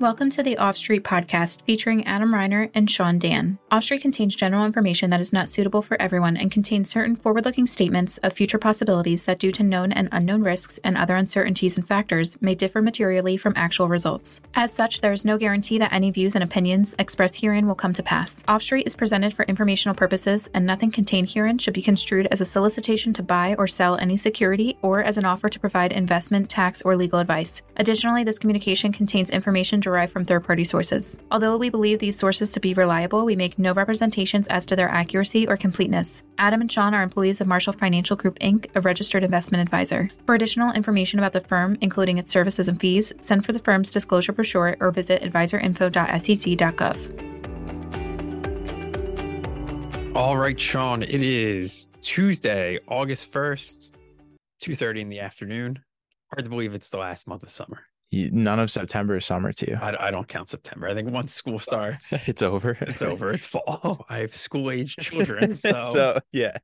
Welcome to the Off Street podcast featuring Adam Reiner and Sean Dan. Off Street contains general information that is not suitable for everyone and contains certain forward looking statements of future possibilities that, due to known and unknown risks and other uncertainties and factors, may differ materially from actual results. As such, there is no guarantee that any views and opinions expressed herein will come to pass. Off Street is presented for informational purposes, and nothing contained herein should be construed as a solicitation to buy or sell any security or as an offer to provide investment, tax, or legal advice. Additionally, this communication contains information derived from third party sources. Although we believe these sources to be reliable, we make no representations as to their accuracy or completeness. Adam and Sean are employees of Marshall Financial Group Inc., a registered investment advisor. For additional information about the firm, including its services and fees, send for the firm's disclosure brochure or visit advisorinfo.sec.gov. All right, Sean, it is Tuesday, August 1st, 2:30 in the afternoon. Hard to believe it's the last month of summer. You, none of September is summer to you. I, I don't count September. I think once school starts, it's over. it's over. It's fall. I have school age children, so, so yeah,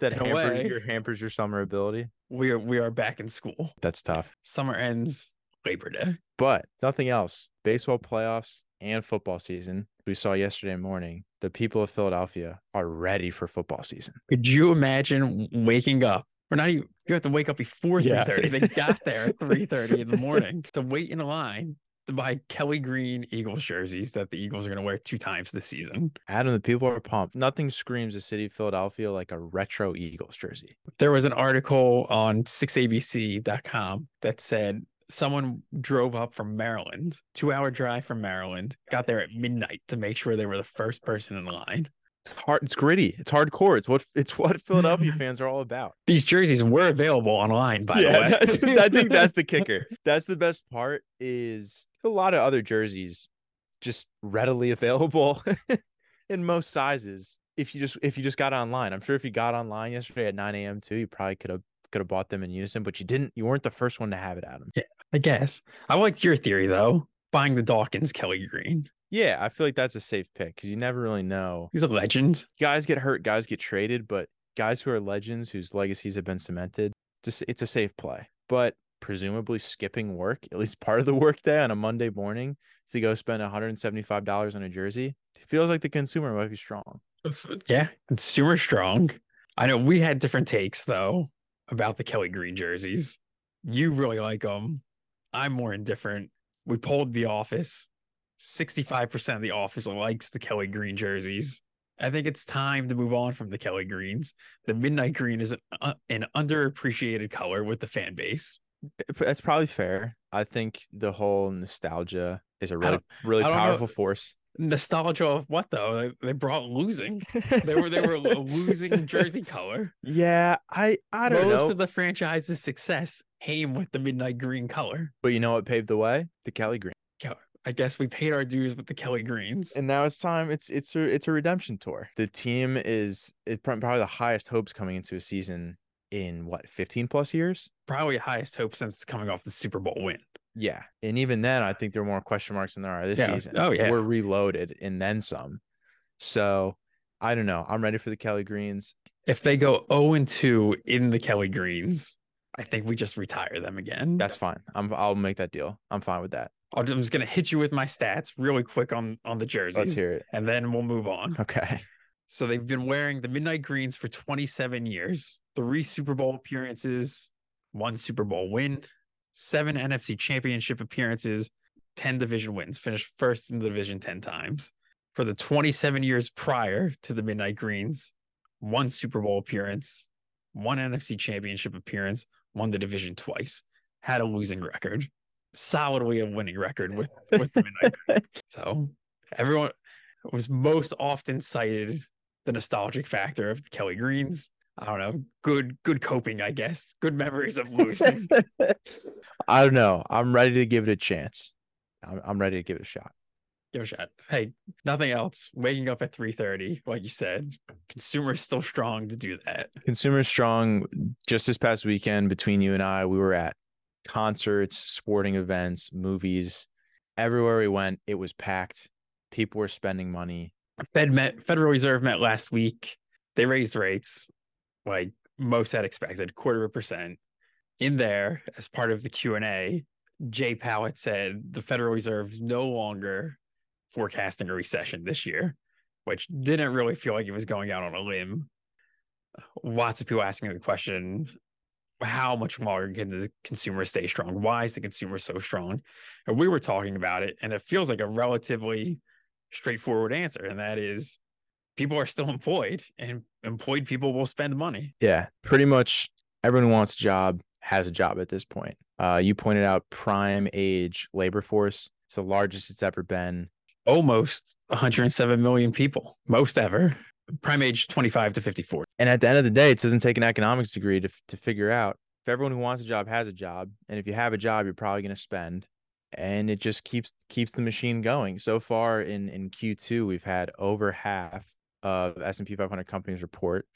that hampers way- your hampers your summer ability. we are we are back in school. That's tough. Summer ends Labor Day. But nothing else. Baseball playoffs and football season. We saw yesterday morning. The people of Philadelphia are ready for football season. Could you imagine waking up? Or not even you have to wake up before Yeah. 3:30. They got there at 3:30 in the morning to wait in a line to buy Kelly Green Eagles jerseys that the Eagles are going to wear two times this season. Adam, the people are pumped. Nothing screams the city of Philadelphia like a retro Eagles jersey. There was an article on 6abc.com that said someone drove up from Maryland, two hour drive from Maryland, got there at midnight to make sure they were the first person in line. It's hard. It's gritty. It's hardcore. It's what it's what Philadelphia fans are all about. These jerseys were available online, by the way. I think that's the kicker. That's the best part. Is a lot of other jerseys just readily available in most sizes. If you just if you just got online, I'm sure if you got online yesterday at 9 a.m. too, you probably could have could have bought them in unison, but you didn't. You weren't the first one to have it, Adam. yeah I guess. I liked your theory though. Buying the Dawkins Kelly Green. Yeah, I feel like that's a safe pick because you never really know. He's a legend. Guys get hurt, guys get traded, but guys who are legends whose legacies have been cemented, just it's a safe play. But presumably skipping work, at least part of the work day on a Monday morning to go spend $175 on a jersey, it feels like the consumer might be strong. Uh, yeah, consumer strong. I know we had different takes though about the Kelly Green jerseys. You really like them. I'm more indifferent. We polled the office. 65% of the office likes the Kelly Green jerseys. I think it's time to move on from the Kelly Greens. The midnight green is an, uh, an underappreciated color with the fan base. That's probably fair. I think the whole nostalgia is a really, really don't know- powerful force. Nostalgia of what though? They- brought losing. They were they were a losing jersey color. Yeah, I I don't Most know. of the franchise's success came with the midnight green color. but you know what paved the way? The Kelly Green. I guess we paid our dues with the Kelly Greens. and now it's time. It's it's a it's a redemption tour. The team is it probably the highest hopes coming into a season in what 15 plus years. Probably highest hope since coming off the Super Bowl win. Yeah, and even then, I think there are more question marks than there are this Yeah. season. Oh, yeah. we're reloaded and then some. So I don't know. I'm ready for the Kelly Greens. If they go 0 and 2 in the Kelly Greens, I think we just retire them again. That's fine. I'm I'll make that deal. I'm fine with that. I'm just gonna hit you with my stats really quick on on the jerseys, Let's hear it. and then we'll move on. Okay. So they've been wearing the Midnight Greens for 27 years, three Super Bowl appearances, one Super Bowl win, seven NFC Championship appearances, 10 division wins, finished first in the division 10 times. For the 27 years prior to the Midnight Greens, one Super Bowl appearance, one NFC Championship appearance, won the division twice, had a losing record, solidly a winning record with, with the Midnight Greens. So everyone was most often cited the nostalgic factor of the Kelly Greens. I don't know. Good, good coping, I guess. Good memories of losing. I don't know. I'm ready to give it a chance. I'm, I'm ready to give it a shot. Give it a shot. Hey, nothing else. Waking up at 3:30, like you said. Consumer is still strong to do that. Consumer Strong, just this past weekend, between you and I, we were at concerts, sporting events, movies. Everywhere we went, it was packed. People were spending money. Fed met Federal Reserve met last week. They raised rates like most had expected, quarter of a percent. In there, as part of the Q and A, Jay Powell said the Federal Reserve no longer forecasting a recession this year, which didn't really feel like it was going out on a limb. Lots of people asking the question how much longer can the consumer stay strong? Why is the consumer so strong? And we were talking about it, and it feels like a relatively straightforward answer, and that is people are still employed, and employed people will spend money. Yeah, pretty much everyone wants a job has a job at this point. Uh, you pointed out prime age labor force. It's the largest it's ever been. Almost 107 million people, most ever. Prime age 25 to 54. And at the end of the day, it doesn't take an economics degree to to figure out if everyone who wants a job has a job, and if you have a job, you're probably going to spend, and it just keeps keeps the machine going. So far in in Q2, we've had over half of S&P 500 companies report.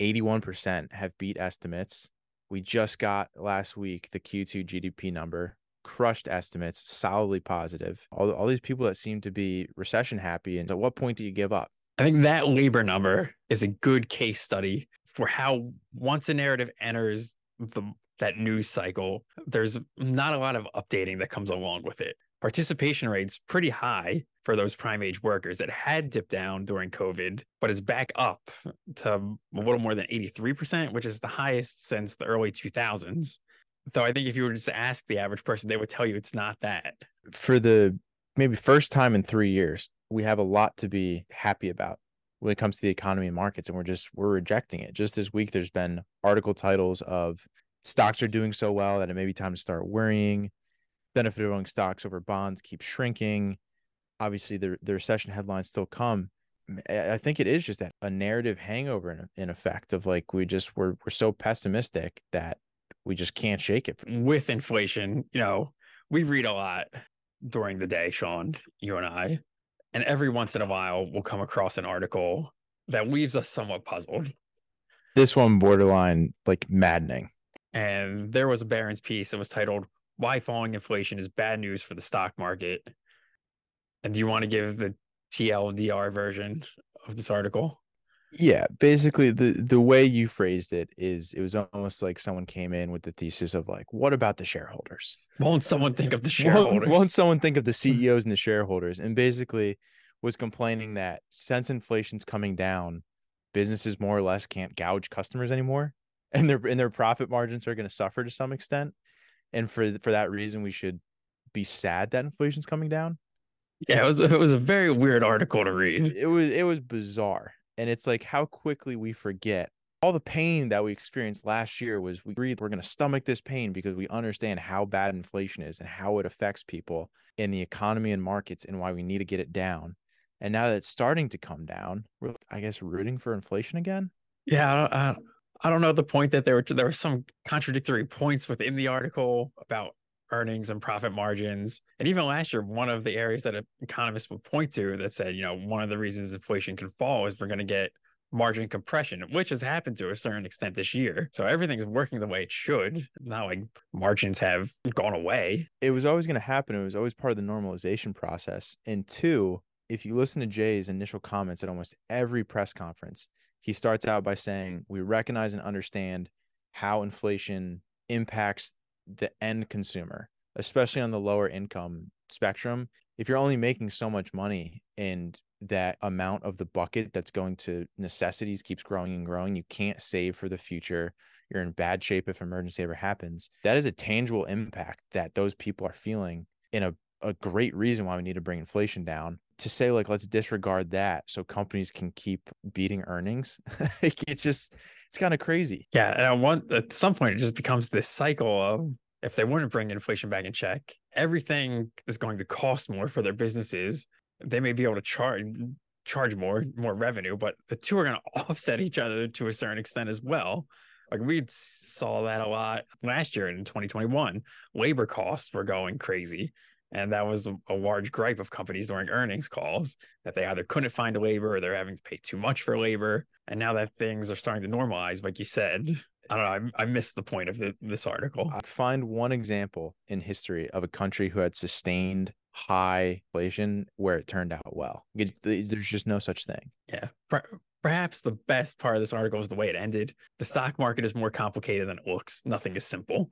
81% have beat estimates. We just got last week the Q2 GDP number, crushed estimates, solidly positive. All, all these people that seem to be recession happy. And at what point do you give up? I think that labor number is a good case study for how once a narrative enters the that news cycle, there's not a lot of updating that comes along with it. Participation rates pretty high for those prime age workers that had dipped down during COVID, but is back up to a little more than 83%, which is the highest since the early 2000s. So I think if you were just to ask the average person, they would tell you it's not that. For the maybe first time in three years, we have a lot to be happy about when it comes to the economy and markets, and we're just we're rejecting it. Just this week, there's been article titles of stocks are doing so well that it may be time to start worrying. Benefit of owning stocks over bonds keep shrinking. Obviously, the the recession headlines still come. I think it is just that a narrative hangover in, in effect of like we just we're we're so pessimistic that we just can't shake it. With inflation, you know, we read a lot during the day, Sean, you and I, and every once in a while we'll come across an article that leaves us somewhat puzzled. This one borderline like maddening. And there was a Barron's piece that was titled Why Falling Inflation is Bad News for the Stock Market. And do you want to give the TLDR version of this article? Yeah, basically the the way you phrased it is it was almost like someone came in with the thesis of like, what about the shareholders? Won't someone think of the shareholders? Won't, won't someone think of the CEOs and the shareholders? And basically was complaining that since inflation's coming down, businesses more or less can't gouge customers anymore, and their and their profit margins are going to suffer to some extent. And for for that reason, we should be sad that inflation's coming down. Yeah, it was it was a very weird article to read. It was it was bizarre and it's like how quickly we forget all the pain that we experienced last year was we agreed we're going to stomach this pain because we understand how bad inflation is and how it affects people in the economy and markets and why we need to get it down. And now that it's starting to come down, we're I guess rooting for inflation again. Yeah, I I don't know the point that there were there were some contradictory points within the article about earnings and profit margins. And even last year, one of the areas that economists would point to that said, you know, one of the reasons inflation can fall is we're going to get margin compression, which has happened to a certain extent this year. So everything's working the way it should. Not like margins have gone away. It was always going to happen. It was always part of the normalization process. And two, if you listen to Jay's initial comments at almost every press conference, he starts out by saying, We recognize and understand how inflation impacts the end consumer, especially on the lower income spectrum, if you're only making so much money and that amount of the bucket that's going to necessities keeps growing and growing, you can't save for the future. You're in bad shape if emergency ever happens. That is a tangible impact that those people are feeling in a, a great reason why we need to bring inflation down. To say, like, let's disregard that so companies can keep beating earnings, it just it's kind of crazy. Yeah, and I want at some point it just becomes this cycle of if they want to bring inflation back in check, everything is going to cost more for their businesses. They may be able to charge charge more more revenue, but the two are going to offset each other to a certain extent as well. Like we saw that a lot last year in 2021. Labor costs were going crazy. And that was a, a, large gripe of companies during earnings calls that they either couldn't find labor or they're having to pay too much for labor. And now that things are starting to normalize, like you said, I don't know. I, I missed the point of the, this article. I find one example in history of a country who had sustained high inflation where it turned out well. It, there's just no such thing. Yeah. Perhaps the best part of this article is the way it ended. The stock market is more complicated than it looks. Nothing is simple.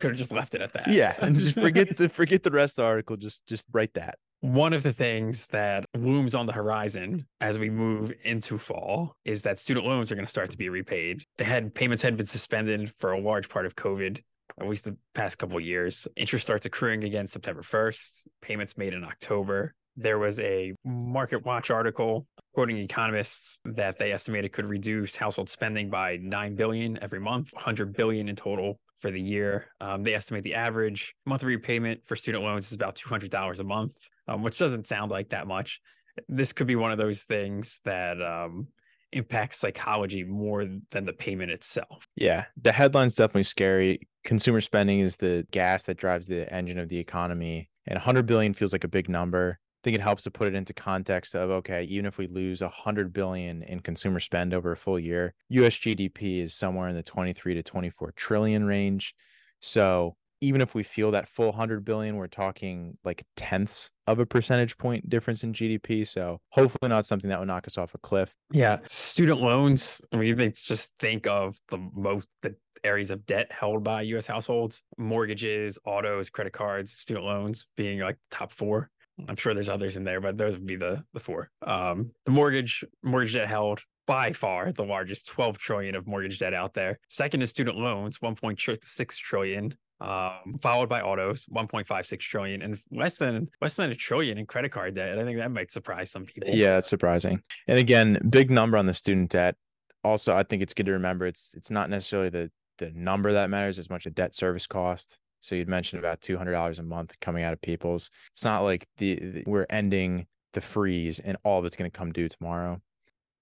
Could have just left it at that. Yeah, and just forget the forget the rest of the article. Just just write that. One of the things that looms on the horizon as we move into fall is that student loans are going to start to be repaid. They had payments had been suspended for a large part of COVID, at least the past couple of years. Interest starts accruing again September 1st, payments made in October. There was a Market Watch article quoting economists that they estimated could reduce household spending by 9 billion every month, 100 billion in total for the year. Um, they estimate the average monthly repayment for student loans is about $200 a month, um, which doesn't sound like that much. This could be one of those things that um, impacts psychology more than the payment itself. Yeah, the headline's definitely scary. Consumer spending is the gas that drives the engine of the economy, and 100 billion feels like a big number think it helps to put it into context of okay, even if we lose a hundred billion in consumer spend over a full year, US GDP is somewhere in the 23 to 24 trillion range. So even if we feel that full 100 billion we're talking like tenths of a percentage point difference in gdp so hopefully not something that would knock us off a cliff. Yeah student loans i mean they just think of the most the areas of debt held by us households mortgages autos credit cards student loans being like top four I'm sure there's others in there, but those would be the the four. Um, the mortgage mortgage debt held by far the largest 12 trillion of mortgage debt out there. Second is student loans, 1.6 trillion. Um, followed by autos, 1.56 trillion, and less than less than a trillion in credit card debt. I think that might surprise some people. Yeah, it's surprising. And again, big number on the student debt. Also, I think it's good to remember it's it's not necessarily the the number that matters as much as debt service cost. So you'd mentioned about two hundred dollars a month coming out of people's. It's not like the, the we're ending the freeze and all of it's going to come due tomorrow.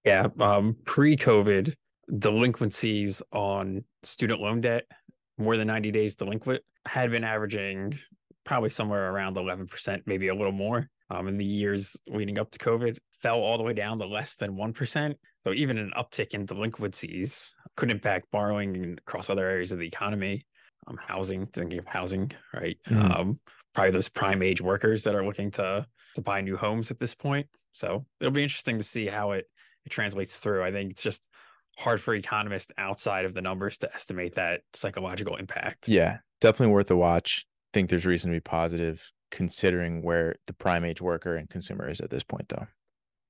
Yeah, um, pre-COVID delinquencies on student loan debt, more than ninety days delinquent, had been averaging probably somewhere around eleven percent, maybe a little more. Um, in the years leading up to COVID, fell all the way down to less than one percent. So even an uptick in delinquencies could impact borrowing across other areas of the economy um, housing, thinking of housing, right? Mm-hmm. Um, probably those prime age workers that are looking to to buy new homes at this point. So it'll be interesting to see how it it translates through. I think it's just hard for economists outside of the numbers to estimate that psychological impact. Yeah, definitely worth a watch. I think there's reason to be positive considering where the prime age worker and consumer is at this point though.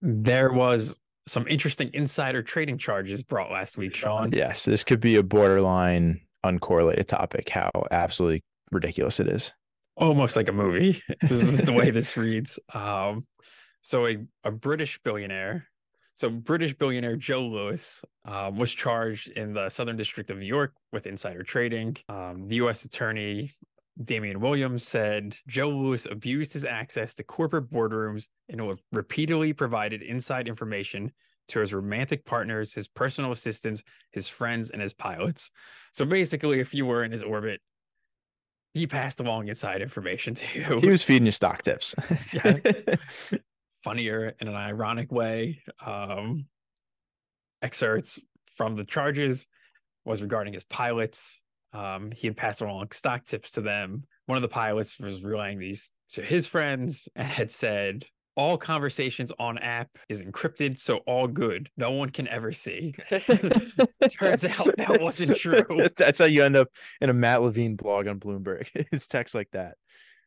There was some interesting insider trading charges brought last week, Sean. Yes, this could be a borderline uncorrelated topic how absolutely ridiculous it is. Almost like a movie the way this reads. Um so a, a british billionaire so british billionaire joe lewis um, was charged in the southern district of new york with insider trading. Um, the u.s attorney Damian Williams said Joe Lewis abused his access to corporate boardrooms and repeatedly provided inside information to his romantic partners, his personal assistants, his friends, and his pilots. So basically, if you were in his orbit, he passed along inside information to you. He was feeding you stock tips. yeah. Funnier in an ironic way. Um, excerpts from the charges was regarding his pilots. Um, he had passed along stock tips to them. One of the pilots was relaying these to his friends and had said, all conversations on app is encrypted, so all good. No one can ever see. Turns out that wasn't true. That's how you end up in a Matt Levine blog on Bloomberg. It's text like that.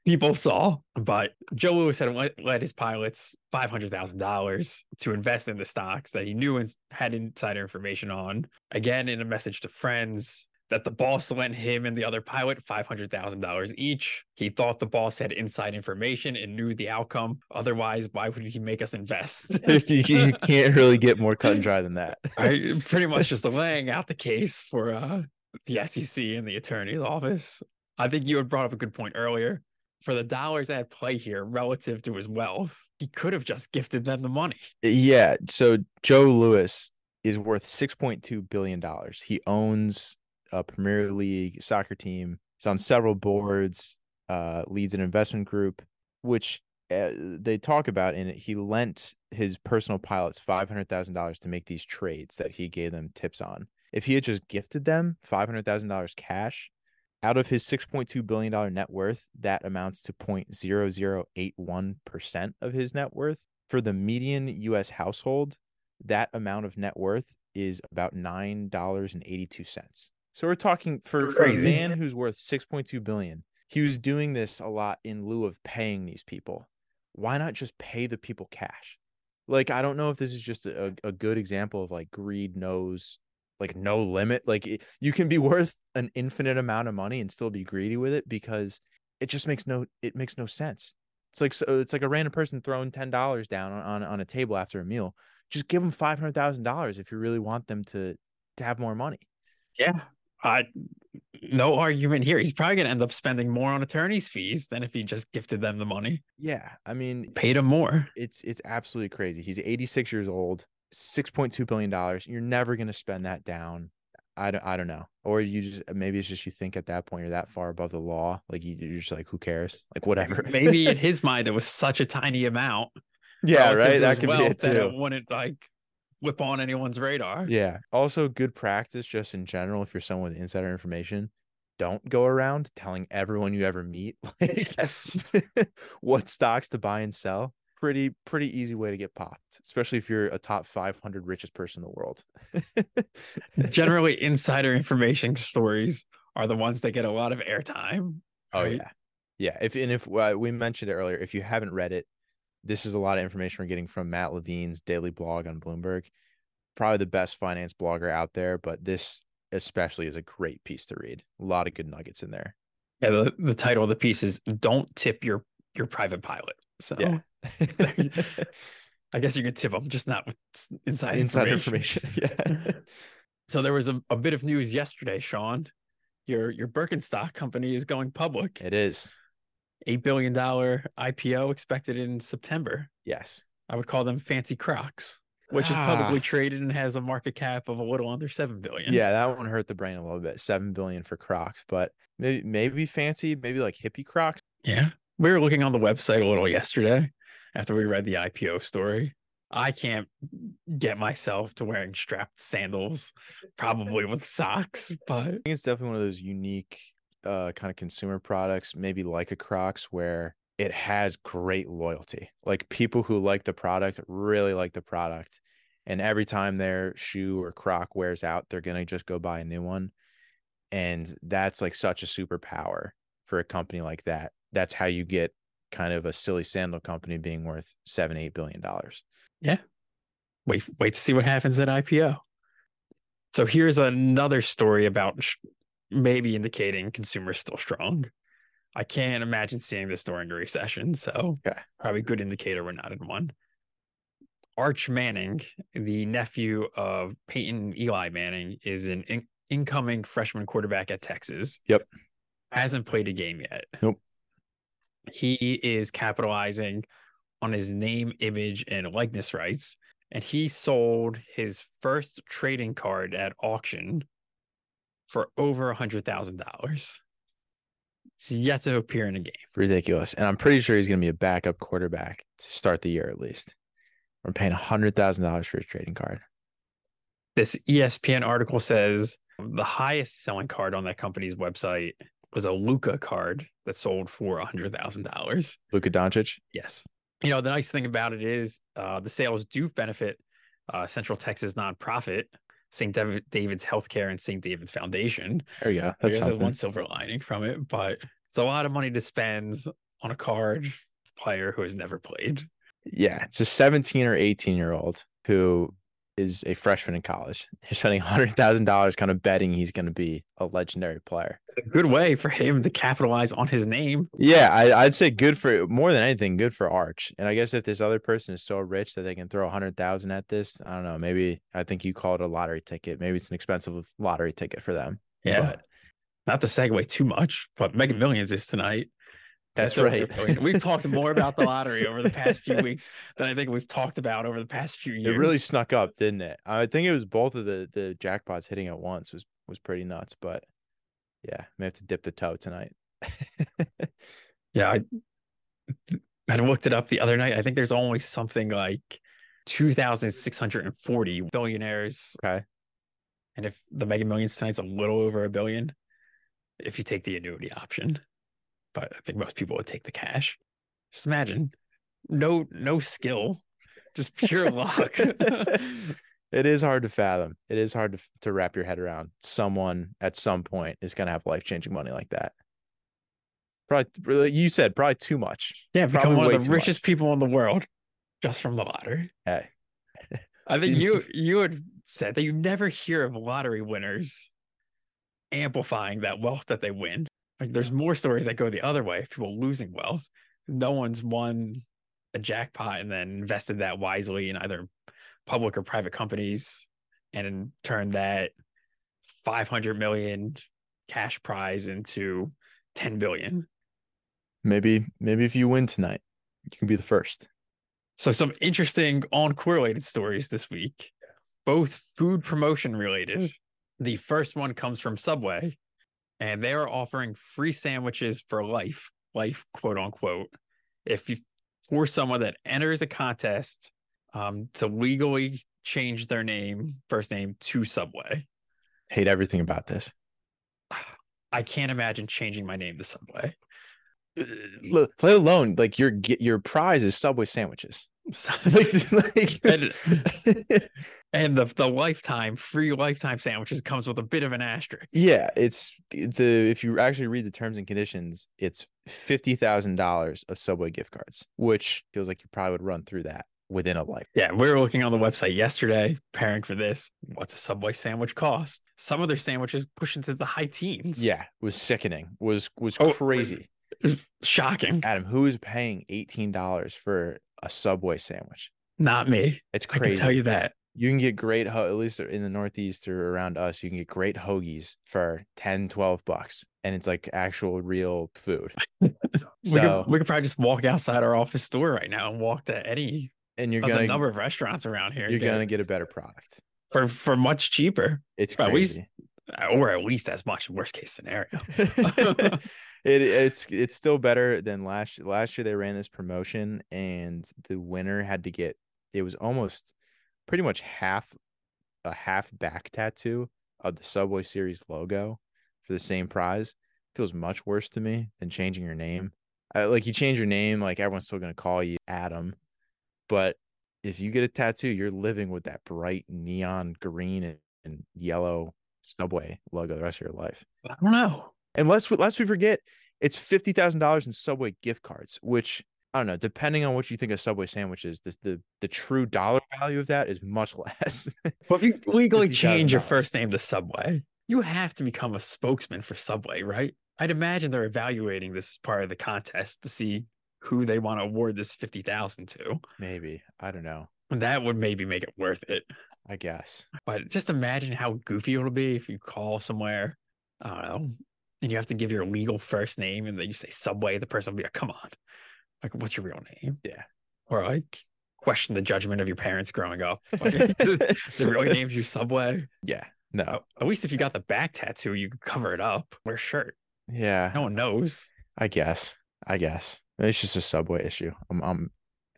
People saw, but Joe Lewis had led his pilots five hundred thousand dollars to invest in the stocks that he knew and had insider information on. Again, in a message to friends, that the boss lent him and the other pilot $500,000 each. He thought the boss had inside information and knew the outcome. Otherwise, why would he make us invest? you can't really get more cut and dry than that. right? Pretty much just laying out the case for uh, the SEC and the attorney's office. I think you had brought up a good point earlier. For the dollars at play here relative to his wealth, he could have just gifted them the money. Yeah. So Joe Lewis is worth $6.2 billion. He owns a Premier League soccer team. He's on several boards, uh, leads an investment group, which uh, they talk about in it. He lent his personal pilots $500,000 to make these trades that he gave them tips on. If he had just gifted them $500,000 cash, out of his $6.2 billion net worth, that amounts to 0.0081% of his net worth. For the median US household, that amount of net worth is about $9.82. So we're talking for, for a man who's worth 6.2 billion. He was doing this a lot in lieu of paying these people. Why not just pay the people cash? Like I don't know if this is just a, a good example of like greed knows like no limit. Like it- you can be worth an infinite amount of money and still be greedy with it because it just makes no it makes no sense. It's like so it's like a random person throwing ten dollars down on, on on a table after a meal. Just give them five hundred thousand dollars if you really want them to to have more money. Yeah. I no argument here. He's probably gonna end up spending more on attorney's fees than if he just gifted them the money. Yeah, I mean Paid him more. it's it's absolutely crazy. He's 86 years old, 6.2 billion dollars. You're never going to spend that down. I don't I don't know. Or you just maybe it's just you think at that point you're that far above the law, like you, you're just like who cares? Like whatever. Maybe in his mind it was such a tiny amount. yeah, right. That could be it that too. wouldn't like whip on anyone's radar. Yeah. Also, good practice just in general. If you're someone with insider information, don't go around telling everyone you ever meet like Yes. what stocks to buy and sell. Pretty pretty easy way to get popped, especially if you're a top 500 richest person in the world. Generally, insider information stories are the ones that get a lot of airtime. Oh right? yeah, yeah. If and if uh, we mentioned it earlier, if you haven't read it, this is a lot of information we're getting from Matt Levine's daily blog on Bloomberg. Probably the best finance blogger out there, but this especially is a great piece to read. A lot of good nuggets in there. Yeah, the, the title of the piece is "Don't Tip Your Your Private Pilot." So Yeah. I guess you can tip them, just not with inside Inside information. information. Yeah. So there was a, a bit of news yesterday, Sean. Your your Birkenstock company is going public. it is. Eight billion dollar IPO expected in September. Yes. I would call them fancy Crocs, which is Ah. publicly traded and has a market cap of a little under seven billion. Yeah, that one hurt the brain a little bit. Seven billion for Crocs, but maybe maybe fancy, maybe like hippie Crocs. Yeah. We were looking on the website a little yesterday after we read the IPO story. I can't get myself to wearing strapped sandals, probably with socks, but I think it's definitely one of those unique uh kind of consumer products, maybe like a Crocs, where it has great loyalty. Like people who like the product really like the product. And every time their shoe or croc wears out, they're gonna just go buy a new one. And that's like such a superpower for a company like that. That's how you get kind of a silly sandal company being worth seven, eight billion dollars. Yeah. Wait wait to see what happens at IPO. So here's another story about maybe indicating consumers still strong. I can't imagine seeing this during a recession, so Okay. probably good indicator we're not in one. Arch Manning, the nephew of Peyton Eli Manning, is an in- incoming freshman quarterback at Texas. Yep. Hasn't played a game yet. Nope. He is capitalizing on his name, image, and likeness rights. And he sold his first trading card at auction for over a hundred thousand dollars. It's yet to appear in a game. ridiculous. And I'm pretty sure he's going to be a backup quarterback to start the year at least. We're paying hundred thousand dollars for his trading card. This ESPN article says the highest selling card on that company's website was a Luka card that sold for a hundred thousand dollars. Luka Doncic. Yes. You know, the nice thing about it is uh, the sales do benefit uh, Central Texas nonprofit, St. David's Healthcare and St. David's Foundation. Oh yeah, That's there's one silver lining from it, but it's a lot of money to spend on a card player who has never played. Yeah, it's a 17 or 18 year old who is a freshman in college. He's spending hundred thousand dollars, kind of betting he's going to be a legendary player. It's a good way for him to capitalize on his name. Yeah, I, I'd say good for more than anything, good for Arch. And I guess if this other person is so rich that they can throw a hundred thousand at this, I don't know. Maybe I think you call it a lottery ticket. Maybe it's an expensive lottery ticket for them. Yeah. But Not to segue too much, but Mega Millions is tonight. That's over right. We've talked more about the lottery over the past few weeks than I think we've talked about over the past few years. It really snuck up, didn't it? I think it was both of the the jackpots hitting at once was was pretty nuts. But yeah, may have to dip the toe tonight. Yeah, I, I looked it up the other night. I think there's only something like 2,640 billionaires. Okay. And if the Mega Millions tonight's a little over a billion, if you take the annuity option, but I think most people would take the cash. Just imagine, no, no skill, just pure luck. It is hard to fathom. It is hard to, to wrap your head around. Someone at some point is going to have life changing money like that. Probably, you said probably too much. Yeah, become one of the richest much. people in the world just from the lottery. Hey, I think you you had said that you never hear of lottery winners amplifying that wealth that they win. Like there's more stories that go the other way of people losing wealth. No one's won a jackpot and then invested that wisely in either public or private companies and in turned that 500 million cash prize into 10 billion. maybe maybe if you win tonight, you can be the first. So some interesting uncorrelated stories this week, both food promotion related. The first one comes from Subway, and they are offering free sandwiches for life, life quote unquote, if you for someone that enters a contest um, to legally change their name, first name to Subway. Hate everything about this. I can't imagine changing my name to Subway. Uh, Let let alone like your your prize is Subway sandwiches. So- like, like and, and the the lifetime free lifetime sandwiches comes with a bit of an asterisk. Yeah, it's the if you actually read the terms and conditions, it's fifty thousand dollars of Subway gift cards, which feels like you probably would run through that within a life. Yeah, we were looking on the website yesterday, preparing for this. What's a Subway sandwich cost? Some of their sandwiches push into the high teens. Yeah, was sickening. Was was Oh, crazy. Shocking. Adam, who is paying eighteen dollars for a Subway sandwich? Not me. It's I can tell you that. you can get great ho- at least in the northeast or around us you can get great hoagies for 10 12 bucks and it's like actual real food We, so could, we could probably just walk outside our office store right now and walk to any and you're gonna number of restaurants around here. you're gonna get a better product for for much cheaper, it's crazy or at least as much. Worst case scenario. it it's it's still better than last last year they ran this promotion and the winner had to get it was almost pretty much half a half back tattoo of the Subway series logo for the same prize feels much worse to me than changing your name. Uh, like you change your name, like everyone's still gonna call you Adam, but if you get a tattoo, you're living with that bright neon green and, and yellow Subway logo the rest of your life I don't know. unless lest we forget it's fifty thousand dollars in Subway gift cards, which I don't know. Depending on what you think a Subway sandwich is, the the, the true dollar value of that is much less. Well, if you legally change your first name to Subway, you have to become a spokesman for Subway, right? I'd imagine they're evaluating this as part of the contest to see who they want to award this fifty thousand to. Maybe I don't know. That would maybe make it worth it. I guess But just imagine how goofy it'll be if you call somewhere, I don't know, and you have to give your legal first name and then you say Subway, the person will be like, come on. Like, what's your real name? Yeah. Or like question the judgment of your parents growing up. Like, the real name's you Subway. yeah. No. At least if you got the back tattoo, you could cover it up. Wear a shirt. Yeah. No one knows. I guess. I guess it's just a Subway issue. I'm I'm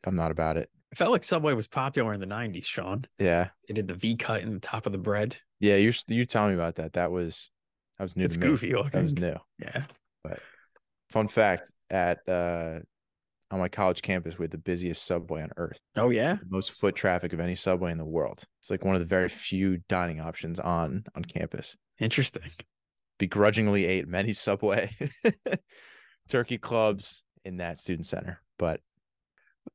I'm not about it. I felt like Subway was popular in the 90s, Sean. Yeah. They did the V cut in the top of the bread. Yeah. You're you telling me about that. That was that was new. It's to me. goofy That was new. Yeah. But fun fact: at uh on my college campus, we had the busiest subway on earth. Oh, yeah. the most foot traffic of any subway in the world. It's like one of the very few dining options on on campus. Interesting. Begrudgingly ate many subway turkey clubs in that student center, but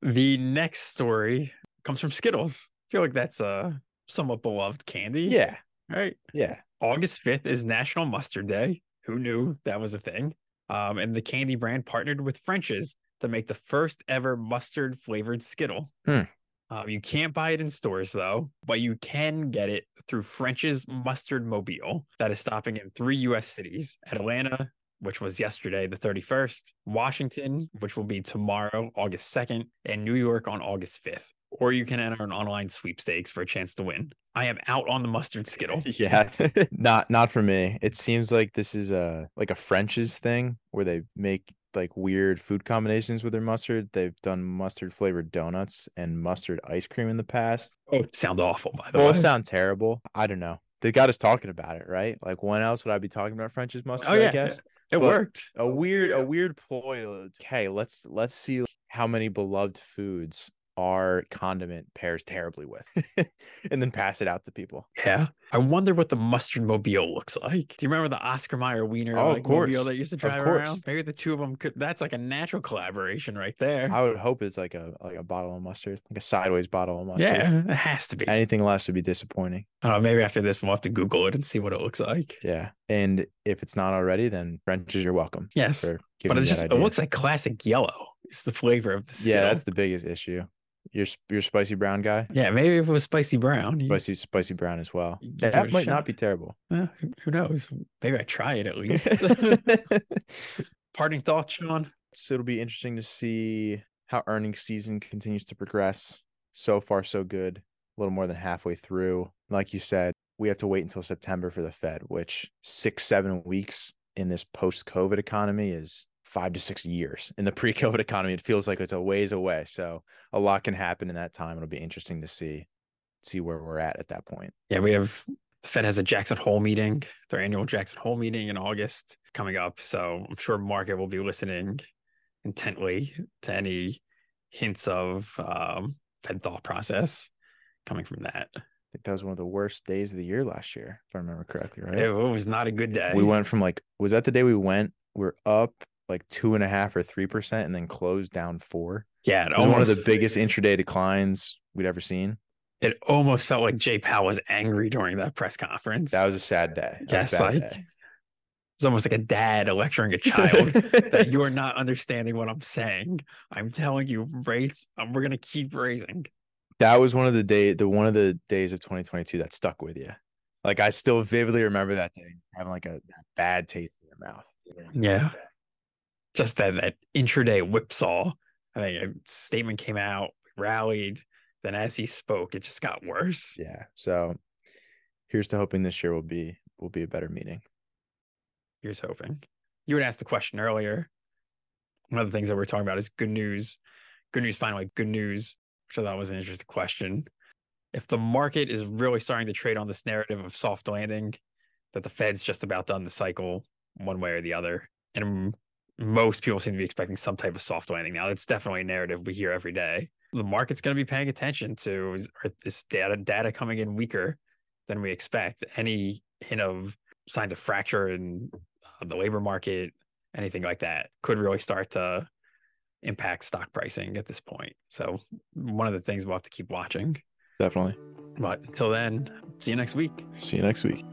The next story comes from Skittles. I feel like that's a somewhat beloved candy. yeah, Right. yeah, August 5th is National Mustard Day. Who knew that was a thing? Um, and the candy brand partnered with French's to make the first ever mustard flavored Skittle. Hmm. Um, you can't buy it in stores though, but you can get it through French's Mustard Mobile that is stopping in three US cities Atlanta, which was yesterday, the 31st, Washington, which will be tomorrow, August 2nd, and New York on August 5th. Or you can enter an online sweepstakes for a chance to win. I am out on the mustard Skittle. yeah. not not for me. It seems like this is a like a French's thing where they make like weird food combinations with their mustard. They've done mustard flavored donuts and mustard ice cream in the past. Oh, it sounds awful, by the Well, way. it sounds terrible. I don't know. They got us talking about it, right? Like when else would I be talking about French's oh, mustard? oh, yeah. I guess. It but- worked. a weird a weird ploy to okay let's let's see how many beloved foods our condiment pairs terribly with and then pass it out to people. Yeah. I wonder what the mustard mobile looks like. Do you remember the Oscar Mayer Wiener Oh, of like, course. mobile that used to drive around? Maybe the two of them could that's like a natural collaboration right there. I would hope it's like a like a bottle of mustard, like a sideways bottle of mustard. yeah, it has to be. Anything less would be disappointing. don't know, maybe after this we'll have to Google it and see what it looks like. Yeah. And if it's not already, then French's you're welcome. Yes. But it just that it looks like classic yellow. It's the flavor of the Yeah, that's the biggest issue. You're a spicy brown guy. Yeah, maybe if it was spicy brown. you- Spicy spicy brown as well. you That might not be terrible. who- who knows? Maybe I try it at least. Parting thoughts, Sean? so it'll be interesting to see how earnings season continues to progress. So far, so good. A little more than halfway through. Like you said, we have to wait until September for the Fed, which six, seven weeks in this post COVID economy is five to six years. In the pre COVID economy, it feels like it's a ways away. So a lot can happen in that time. It'll be interesting to see see where we're at at that point. Yeah, we have the Fed has a Jackson Hole meeting, their annual Jackson Hole meeting in August coming up. So I'm sure market will be listening intently to any hints of um, Fed thought process coming from that. I think that was one of the worst days of the year last year, if I remember correctly, right? It was not a good day. we went from like was that the day we went we're up like two and a half or three percent and then closed down four yeah, it, it was one of the biggest intraday declines we'd ever seen It almost felt like Jay Powell was angry during that press conference. that was a sad day That Yes, was a bad like, day. It's almost like a dad lecturing a child that you are not understanding what I'm saying. I'm telling you, raise. um, We're gonna keep raising. that was one of the day the one of the days of 2022 that stuck with you like i still vividly remember that day having like a, bad taste in your mouth Yeah. Just that that intraday whipsaw. I think a statement came out, rallied. Then as he spoke, it just got worse. yeah so here's to hoping this year will be will be a better meeting Here's hoping. You had asked the question earlier. One of the things that we're talking about is good news. Good news, finally, good news, which I thought was an interesting question. If the market is really starting to trade on this narrative of soft landing, that the Fed's just about done the cycle one way or the other, and most people seem to be expecting some type of soft landing now. It's definitely a narrative we hear every day. The market's going to be paying attention to is this data data coming in weaker than we expect. Any hint of signs of fracture in uh, the labor market, anything like that, could really start to impact stock pricing at this point. So one of the things we'll have to keep watching. definitely But until then, see you next week. see you next week